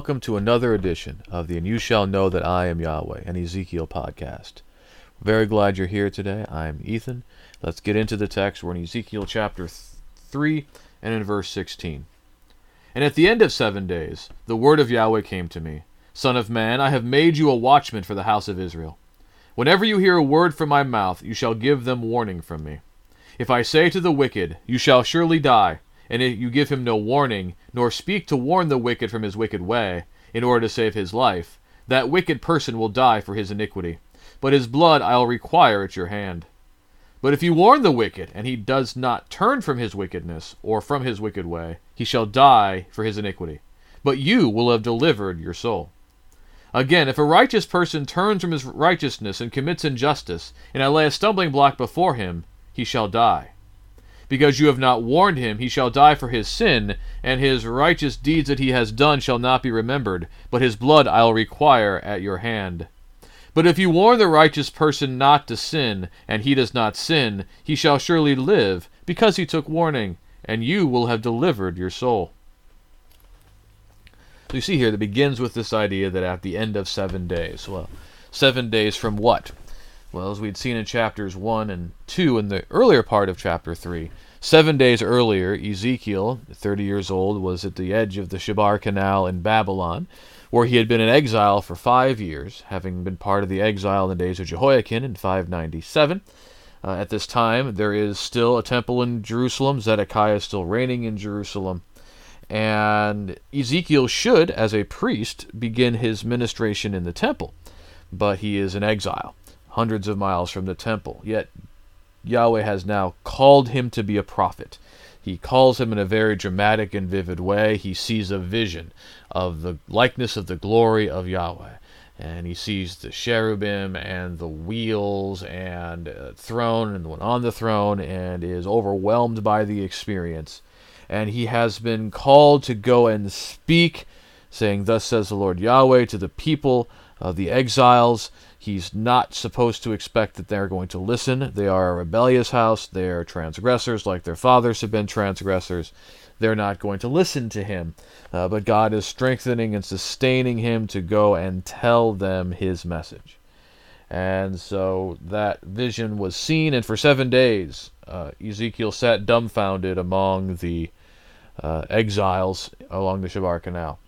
welcome to another edition of the And You Shall Know That I Am Yahweh, an Ezekiel podcast. Very glad you're here today. I'm Ethan. Let's get into the text. We're in Ezekiel chapter 3 and in verse 16. And at the end of seven days, the word of Yahweh came to me Son of man, I have made you a watchman for the house of Israel. Whenever you hear a word from my mouth, you shall give them warning from me. If I say to the wicked, You shall surely die, and if you give him no warning, nor speak to warn the wicked from his wicked way, in order to save his life, that wicked person will die for his iniquity. But his blood I'll require at your hand. But if you warn the wicked, and he does not turn from his wickedness, or from his wicked way, he shall die for his iniquity. But you will have delivered your soul. Again, if a righteous person turns from his righteousness and commits injustice, and I lay a stumbling block before him, he shall die. Because you have not warned him, he shall die for his sin, and his righteous deeds that he has done shall not be remembered, but his blood I'll require at your hand. But if you warn the righteous person not to sin, and he does not sin, he shall surely live, because he took warning, and you will have delivered your soul. So you see here that begins with this idea that at the end of seven days, well, seven days from what? Well, as we'd seen in chapters 1 and 2 in the earlier part of chapter 3, seven days earlier, Ezekiel, 30 years old, was at the edge of the Chebar Canal in Babylon, where he had been in exile for five years, having been part of the exile in the days of Jehoiakim in 597. Uh, at this time, there is still a temple in Jerusalem. Zedekiah is still reigning in Jerusalem. And Ezekiel should, as a priest, begin his ministration in the temple, but he is in exile hundreds of miles from the temple. Yet Yahweh has now called him to be a prophet. He calls him in a very dramatic and vivid way. He sees a vision of the likeness of the glory of Yahweh. And he sees the cherubim and the wheels and uh, throne and the one on the throne and is overwhelmed by the experience. And he has been called to go and speak, saying, Thus says the Lord Yahweh to the people of the exiles He's not supposed to expect that they're going to listen. They are a rebellious house. They are transgressors, like their fathers have been transgressors. They're not going to listen to him. Uh, but God is strengthening and sustaining him to go and tell them his message. And so that vision was seen, and for seven days, uh, Ezekiel sat dumbfounded among the uh, exiles along the Chebar Canal.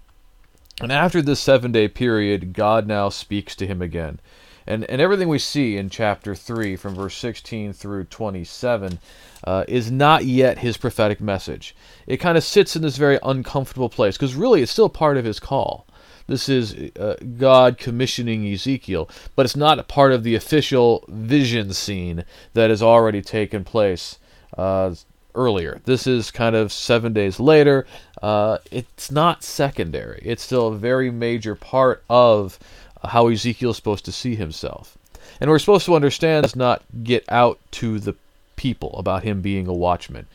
And after this seven day period, God now speaks to him again. And, and everything we see in chapter 3 from verse 16 through 27 uh, is not yet his prophetic message. It kind of sits in this very uncomfortable place because really it's still part of his call. This is uh, God commissioning Ezekiel, but it's not part of the official vision scene that has already taken place uh, earlier. This is kind of seven days later. Uh, it's not secondary, it's still a very major part of how Ezekiel is supposed to see himself. And we're supposed to understand does not get out to the people about him being a watchman.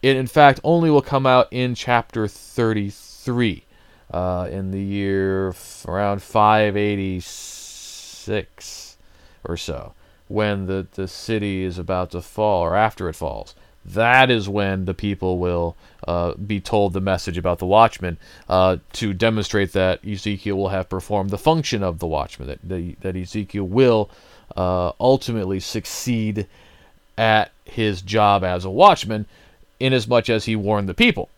It, in fact, only will come out in chapter 33 uh, in the year f- around 586 or so, when the, the city is about to fall or after it falls that is when the people will uh, be told the message about the watchman uh, to demonstrate that Ezekiel will have performed the function of the watchman, that, that Ezekiel will uh, ultimately succeed at his job as a watchman, inasmuch as he warned the people,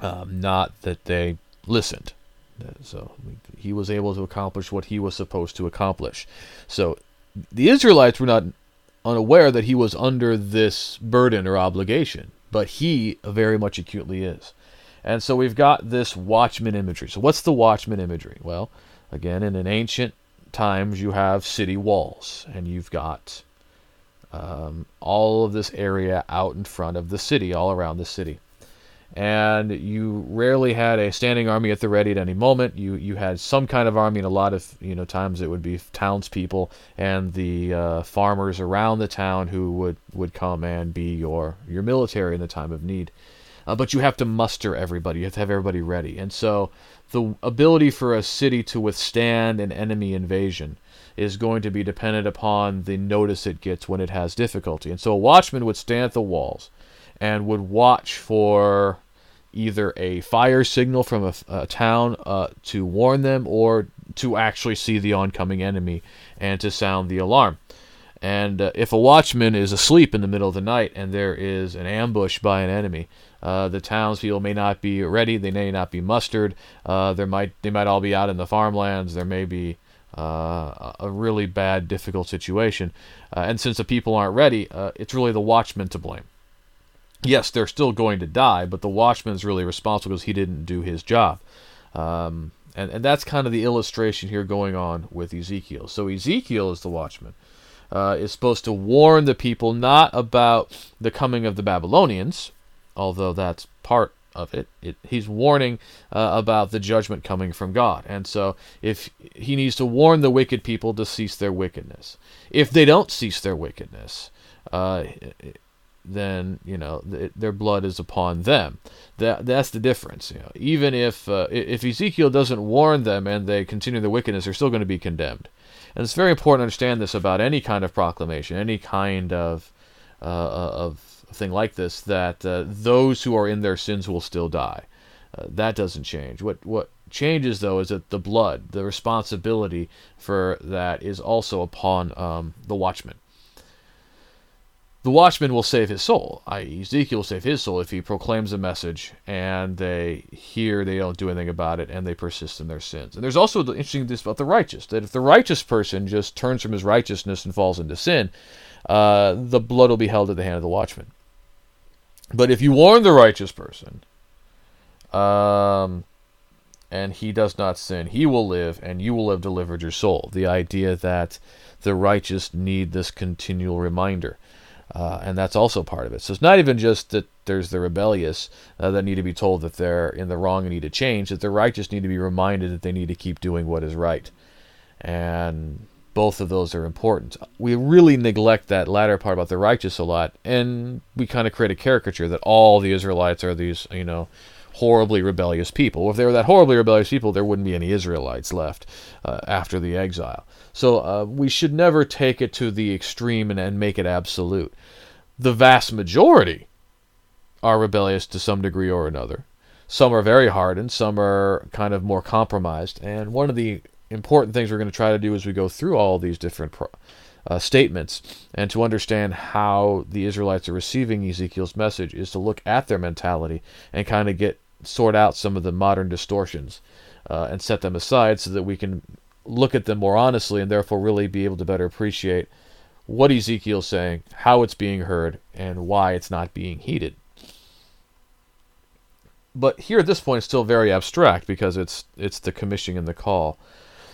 um, not that they listened. So he was able to accomplish what he was supposed to accomplish. So the Israelites were not unaware that he was under this burden or obligation, but he very much acutely is. And so we've got this watchman imagery. So, what's the watchman imagery? Well, again, in an ancient times, you have city walls, and you've got um, all of this area out in front of the city, all around the city and you rarely had a standing army at the ready at any moment. You you had some kind of army, and a lot of you know times it would be townspeople and the uh, farmers around the town who would would come and be your your military in the time of need. Uh, but you have to muster everybody. You have to have everybody ready, and so the ability for a city to withstand an enemy invasion is going to be dependent upon the notice it gets when it has difficulty. And so a watchman would stand at the walls and would watch for either a fire signal from a, a town uh, to warn them or to actually see the oncoming enemy and to sound the alarm. And uh, if a watchman is asleep in the middle of the night and there is an ambush by an enemy, uh, the townspeople may not be ready. They may not be mustered. Uh, there might they might all be out in the farmlands. There may be uh, a really bad, difficult situation. Uh, and since the people aren't ready, uh, it's really the watchman to blame. Yes, they're still going to die, but the watchman is really responsible because he didn't do his job. Um, and, and that's kind of the illustration here going on with Ezekiel. So Ezekiel is the watchman. Uh, is supposed to warn the people not about the coming of the Babylonians, although that's part of it. it he's warning uh, about the judgment coming from God. And so if he needs to warn the wicked people to cease their wickedness. If they don't cease their wickedness, uh, then you know th- their blood is upon them. That that's the difference. You know, even if uh, if Ezekiel doesn't warn them and they continue their wickedness, they're still going to be condemned. And it's very important to understand this about any kind of proclamation, any kind of uh, of thing like this that uh, those who are in their sins will still die. Uh, that doesn't change. What what changes though is that the blood, the responsibility for that is also upon um, the watchman. The watchman will save his soul, i.e., Ezekiel will save his soul if he proclaims a message and they hear, they don't do anything about it, and they persist in their sins. And there's also the interesting thing about the righteous that if the righteous person just turns from his righteousness and falls into sin, uh, the blood will be held at the hand of the watchman. But if you warn the righteous person, um, and he does not sin, he will live, and you will have delivered your soul. The idea that the righteous need this continual reminder. Uh, and that's also part of it. So it's not even just that there's the rebellious uh, that need to be told that they're in the wrong and need to change, that the righteous need to be reminded that they need to keep doing what is right. And both of those are important. We really neglect that latter part about the righteous a lot, and we kind of create a caricature that all the Israelites are these, you know, horribly rebellious people. If they were that horribly rebellious people, there wouldn't be any Israelites left uh, after the exile. So uh, we should never take it to the extreme and, and make it absolute. The vast majority are rebellious to some degree or another. Some are very hardened, some are kind of more compromised. And one of the important things we're going to try to do as we go through all these different pro- uh, statements and to understand how the Israelites are receiving Ezekiel's message is to look at their mentality and kind of get sort out some of the modern distortions uh, and set them aside so that we can look at them more honestly and therefore really be able to better appreciate what Ezekiel's saying, how it's being heard, and why it's not being heeded. But here at this point, it's still very abstract because it's it's the commissioning and the call.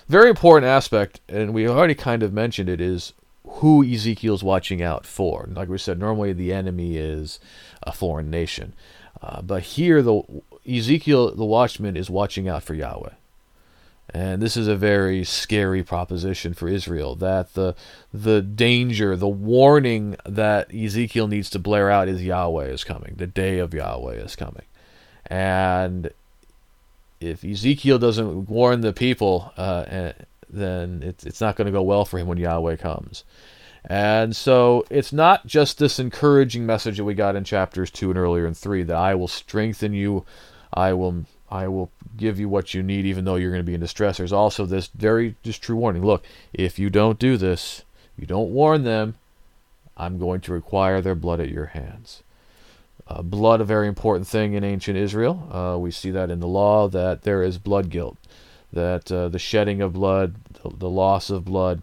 Very important aspect, and we already kind of mentioned it, is who Ezekiel's watching out for. Like we said, normally the enemy is a foreign nation. Uh, but here, the Ezekiel, the watchman, is watching out for Yahweh. And this is a very scary proposition for Israel that the the danger, the warning that Ezekiel needs to blare out is Yahweh is coming. The day of Yahweh is coming. And if Ezekiel doesn't warn the people, uh, eh, then it's, it's not going to go well for him when Yahweh comes. And so it's not just this encouraging message that we got in chapters 2 and earlier in 3 that I will strengthen you, I will I will give you what you need even though you're going to be in distress. There's also this very just true warning. Look, if you don't do this, you don't warn them, I'm going to require their blood at your hands. Uh, blood, a very important thing in ancient Israel. Uh, we see that in the law that there is blood guilt, that uh, the shedding of blood, the, the, loss of blood,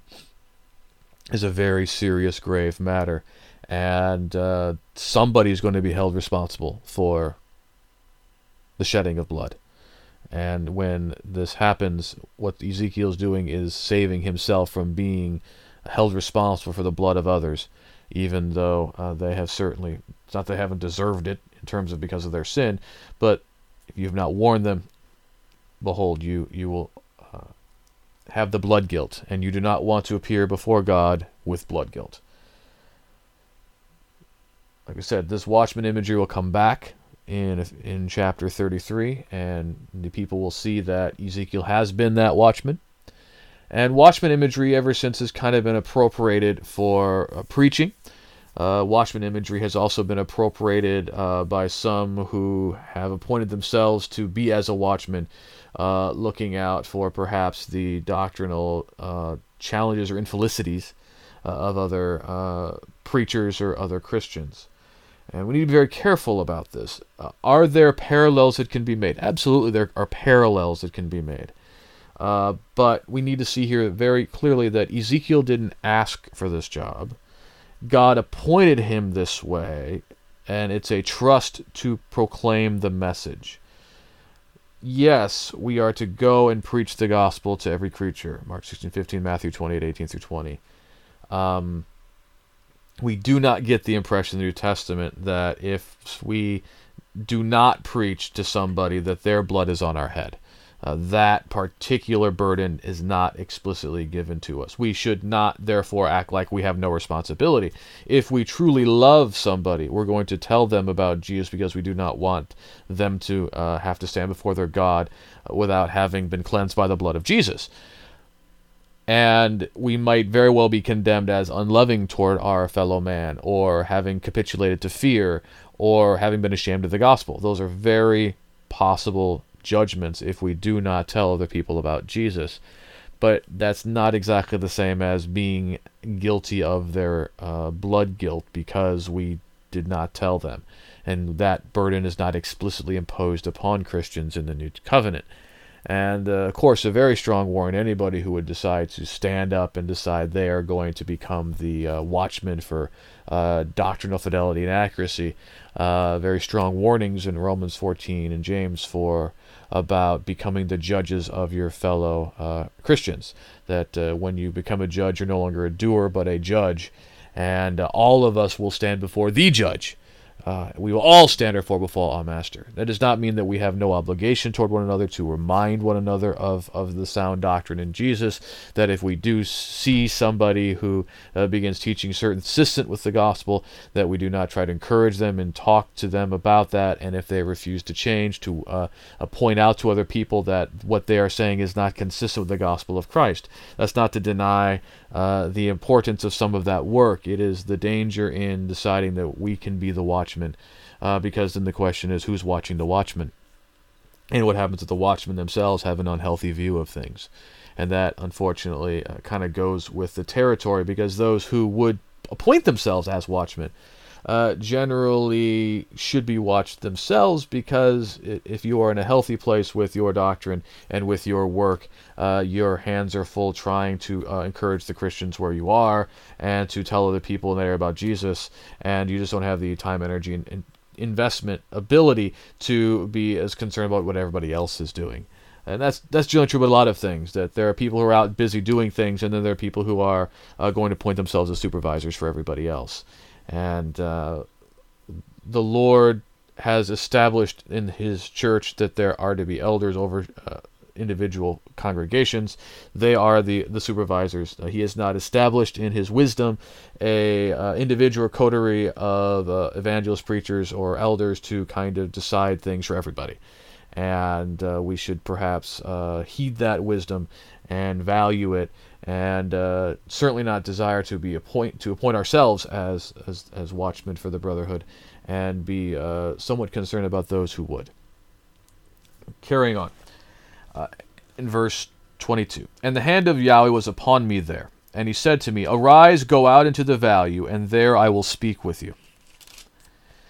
is a very serious, grave matter, and uh, somebody is going to be held responsible for the shedding of blood. And when this happens, what Ezekiel is doing is saving himself from being held responsible for the blood of others even though uh, they have certainly, it's not they haven't deserved it in terms of because of their sin, but if you have not warned them, behold, you, you will have the blood guilt, and you do not want to appear before God with blood guilt. Like I said, this watchman imagery will come back in in chapter 33, and the people will see that Ezekiel has been that watchman. And Watchman imagery ever since has kind of been appropriated for uh, preaching. Uh, watchman imagery has also been appropriated uh, by some who have appointed themselves to be as a watchman, uh, looking out for perhaps the doctrinal uh, challenges or infelicities uh, of other uh, preachers or other Christians. And we need to be very careful about this. are there parallels that can be made? Absolutely, there are parallels that can be made. but we need to see here very clearly that Ezekiel didn't ask for this job. God appointed him this way, and it's a trust to proclaim the message. Yes, we are to go and preach the gospel to every creature. Mark 16, 15, Matthew 28, 18 through 20. Um, we do not get the impression in the New Testament that if we do not preach to somebody that their blood is on our head. Uh, that particular burden is not explicitly given to us. We should not, therefore, act like we have no responsibility. If we truly love somebody, we're going to tell them about Jesus because we do not want them to uh, have to stand before their God without having been cleansed by the blood of Jesus. And we might very well be condemned as unloving toward our fellow man, or having capitulated to fear, or having been ashamed of the gospel. Those are very possible judgments if we do not tell other people about Jesus. But that's not exactly the same as being guilty of their uh, blood guilt because we did not tell them. And that burden is not explicitly imposed upon Christians in the New Covenant. And uh, of course, a very strong warning anybody who would decide to stand up and decide they are going to become the uh, watchman for uh, doctrinal fidelity and accuracy. Uh, very strong warnings in Romans 14 and James 4 about becoming the judges of your fellow uh, Christians. That uh, when you become a judge, you're no longer a doer, but a judge. And all of us will stand before the judge. Uh, we will all stand or fall before our master. That does not mean that we have no obligation toward one another to remind one another of, of the sound doctrine in Jesus. That if we do see somebody who uh, begins teaching certain consistent with the gospel, that we do not try to encourage them and talk to them about that. And if they refuse to change, to uh, uh point out to other people that what they are saying is not consistent with the gospel of Christ. That's not to deny uh, the importance of some of that work. It is the danger in deciding that we can be the watchman, uh, because then the question is who's watching the Watchmen, And what happens if the watchmen themselves have an unhealthy view of things? And that, unfortunately, uh, kind of goes with the territory because those who would appoint themselves as watchmen uh, generally should be watched themselves because if you are in a healthy place with your doctrine and with your work, uh, your hands are full trying to uh, encourage the Christians where you are and to tell other people in there about Jesus, and you just don't have the time, energy, and, and investment ability to be as concerned about what everybody else is doing and that's that's generally true with a lot of things. That there are people who are out busy doing things, and then there are people who are uh, going to point themselves as supervisors for everybody else and uh, the Lord has established in His church that there are to be elders over uh, individual congregations. They are the the supervisors. Uh, he has not established in His wisdom a uh, individual coterie of uh, evangelist preachers or elders to kind of decide things for everybody. And uh, we should perhaps heed that wisdom and value it and uh, certainly not desire to be appoint to appoint ourselves as as, as watchmen for the brotherhood, and be uh, somewhat concerned about those who would. Carrying on, uh, in verse 22, and the hand of Yahweh was upon me there, and he said to me, Arise, go out into the valley, and there I will speak with you.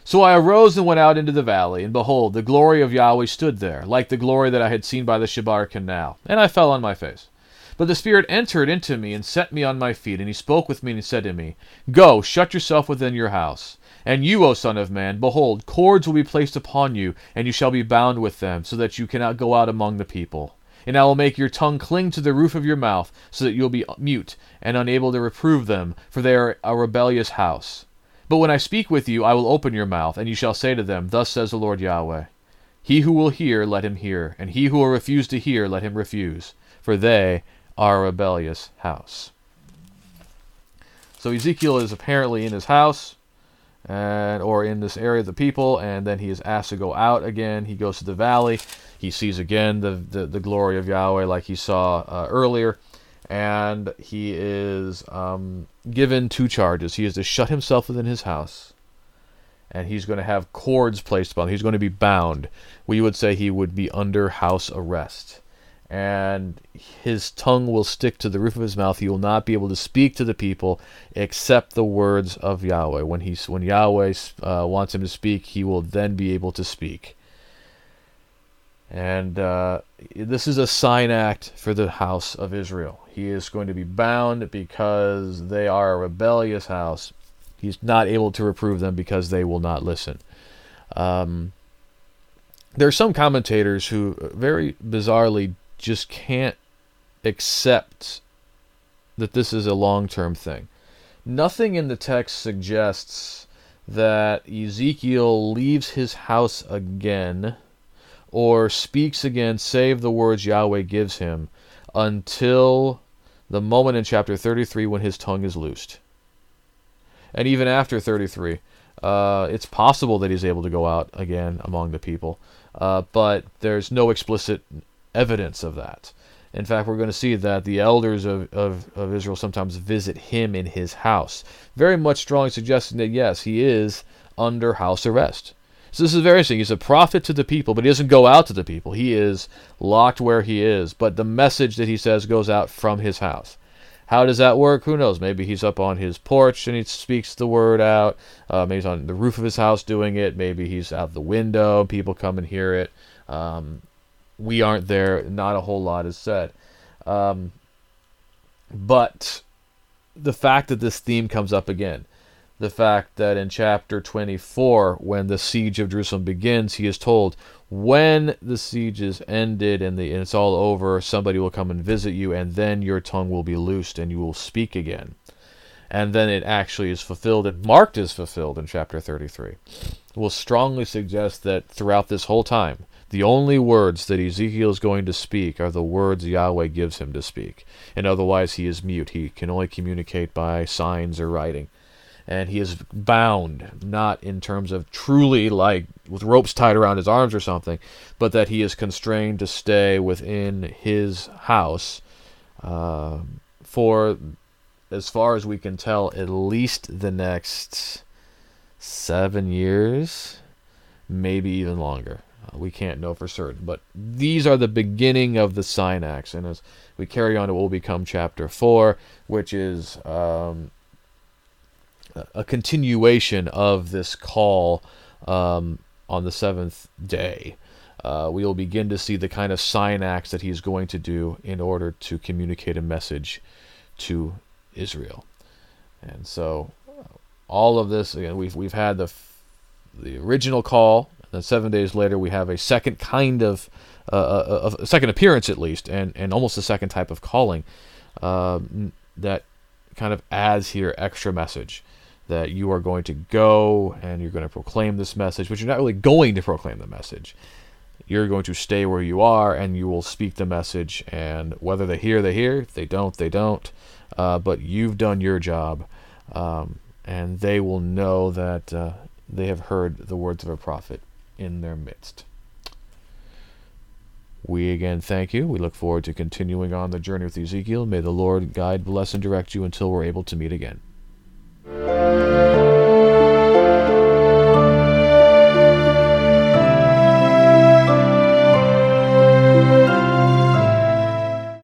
So I arose and went out into the valley, and behold, the glory of Yahweh stood there, like the glory that I had seen by the Chebar canal, and I fell on my face. But the Spirit entered into me and set me on my feet, and he spoke with me and said to me, Go, shut yourself within your house. And you, O Son of Man, behold, cords will be placed upon you, and you shall be bound with them, so that you cannot go out among the people. And I will make your tongue cling to the roof of your mouth, so that you will be mute and unable to reprove them, for they are a rebellious house. But when I speak with you, I will open your mouth, and you shall say to them, Thus says the Lord Yahweh. He who will hear, let him hear, and he who will refuse to hear, let him refuse, for they our rebellious house. So Ezekiel is apparently in his house, and or in this area of the people, and then he is asked to go out again. He goes to the valley. He sees again the the, the glory of Yahweh, like he saw uh, earlier, and he is um, given two charges. He is to shut himself within his house, and he's going to have cords placed upon him. He's going to be bound. We would say he would be under house arrest. And his tongue will stick to the roof of his mouth. He will not be able to speak to the people except the words of Yahweh. When he, when Yahweh uh, wants him to speak, he will then be able to speak. And uh, this is a sign act for the house of Israel. He is going to be bound because they are a rebellious house. He's not able to reprove them because they will not listen. Um, there are some commentators who very bizarrely just can't accept that this is a long term thing. Nothing in the text suggests that Ezekiel leaves his house again or speaks again, save the words Yahweh gives him, until the moment in chapter 33 when his tongue is loosed. And even after 33, uh, it's possible that he's able to go out again among the people, uh, but there's no explicit evidence of that. In fact, we're going to see that the elders of, of, of Israel sometimes visit him in his house. Very much strongly suggesting that, yes, he is under house arrest. So this is very interesting. He's a prophet to the people, but he doesn't go out to the people. He is locked where he is, but the message that he says goes out from his house. How does that work? Who knows? Maybe he's up on his porch and he speaks the word out. Uh, maybe he's on the roof of his house doing it. Maybe he's out the window. People come and hear it. Um, we aren't there. Not a whole lot is said. Um, but the fact that this theme comes up again, the fact that in chapter 24, when the siege of Jerusalem begins, he is told, when the siege is ended and, the, and it's all over, somebody will come and visit you, and then your tongue will be loosed and you will speak again. And then it actually is fulfilled, and marked as fulfilled in chapter 33. Will strongly suggest that throughout this whole time, the only words that Ezekiel is going to speak are the words Yahweh gives him to speak. And otherwise, he is mute. He can only communicate by signs or writing and he is bound, not in terms of truly like with ropes tied around his arms or something, but that he is constrained to stay within his house uh, for, as far as we can tell, at least the next seven years, maybe even longer. Uh, we can't know for certain, but these are the beginning of the acts, and as we carry on, it will become chapter four, which is um, a continuation of this call um, on the seventh day. Uh, we will begin to see the kind of sign acts that he's going to do in order to communicate a message to Israel. And so, all of this again, we've we've had the the original call, and then seven days later we have a second kind of uh, a, uh, a, second appearance at least, and and almost a second type of calling uh, that kind of adds here extra message that you are going to go and you're going to proclaim this message, but you're not really going to proclaim the message. You're going to stay where you are and you will speak the message. And whether they hear, they hear. If they don't, they don't. Uh, but you've done your job. Um, and they will know that uh, they have heard the words of a prophet in their midst. We again thank you. We look forward to continuing on the journey with Ezekiel. May the Lord guide, bless, and direct you until we're able to meet again. Música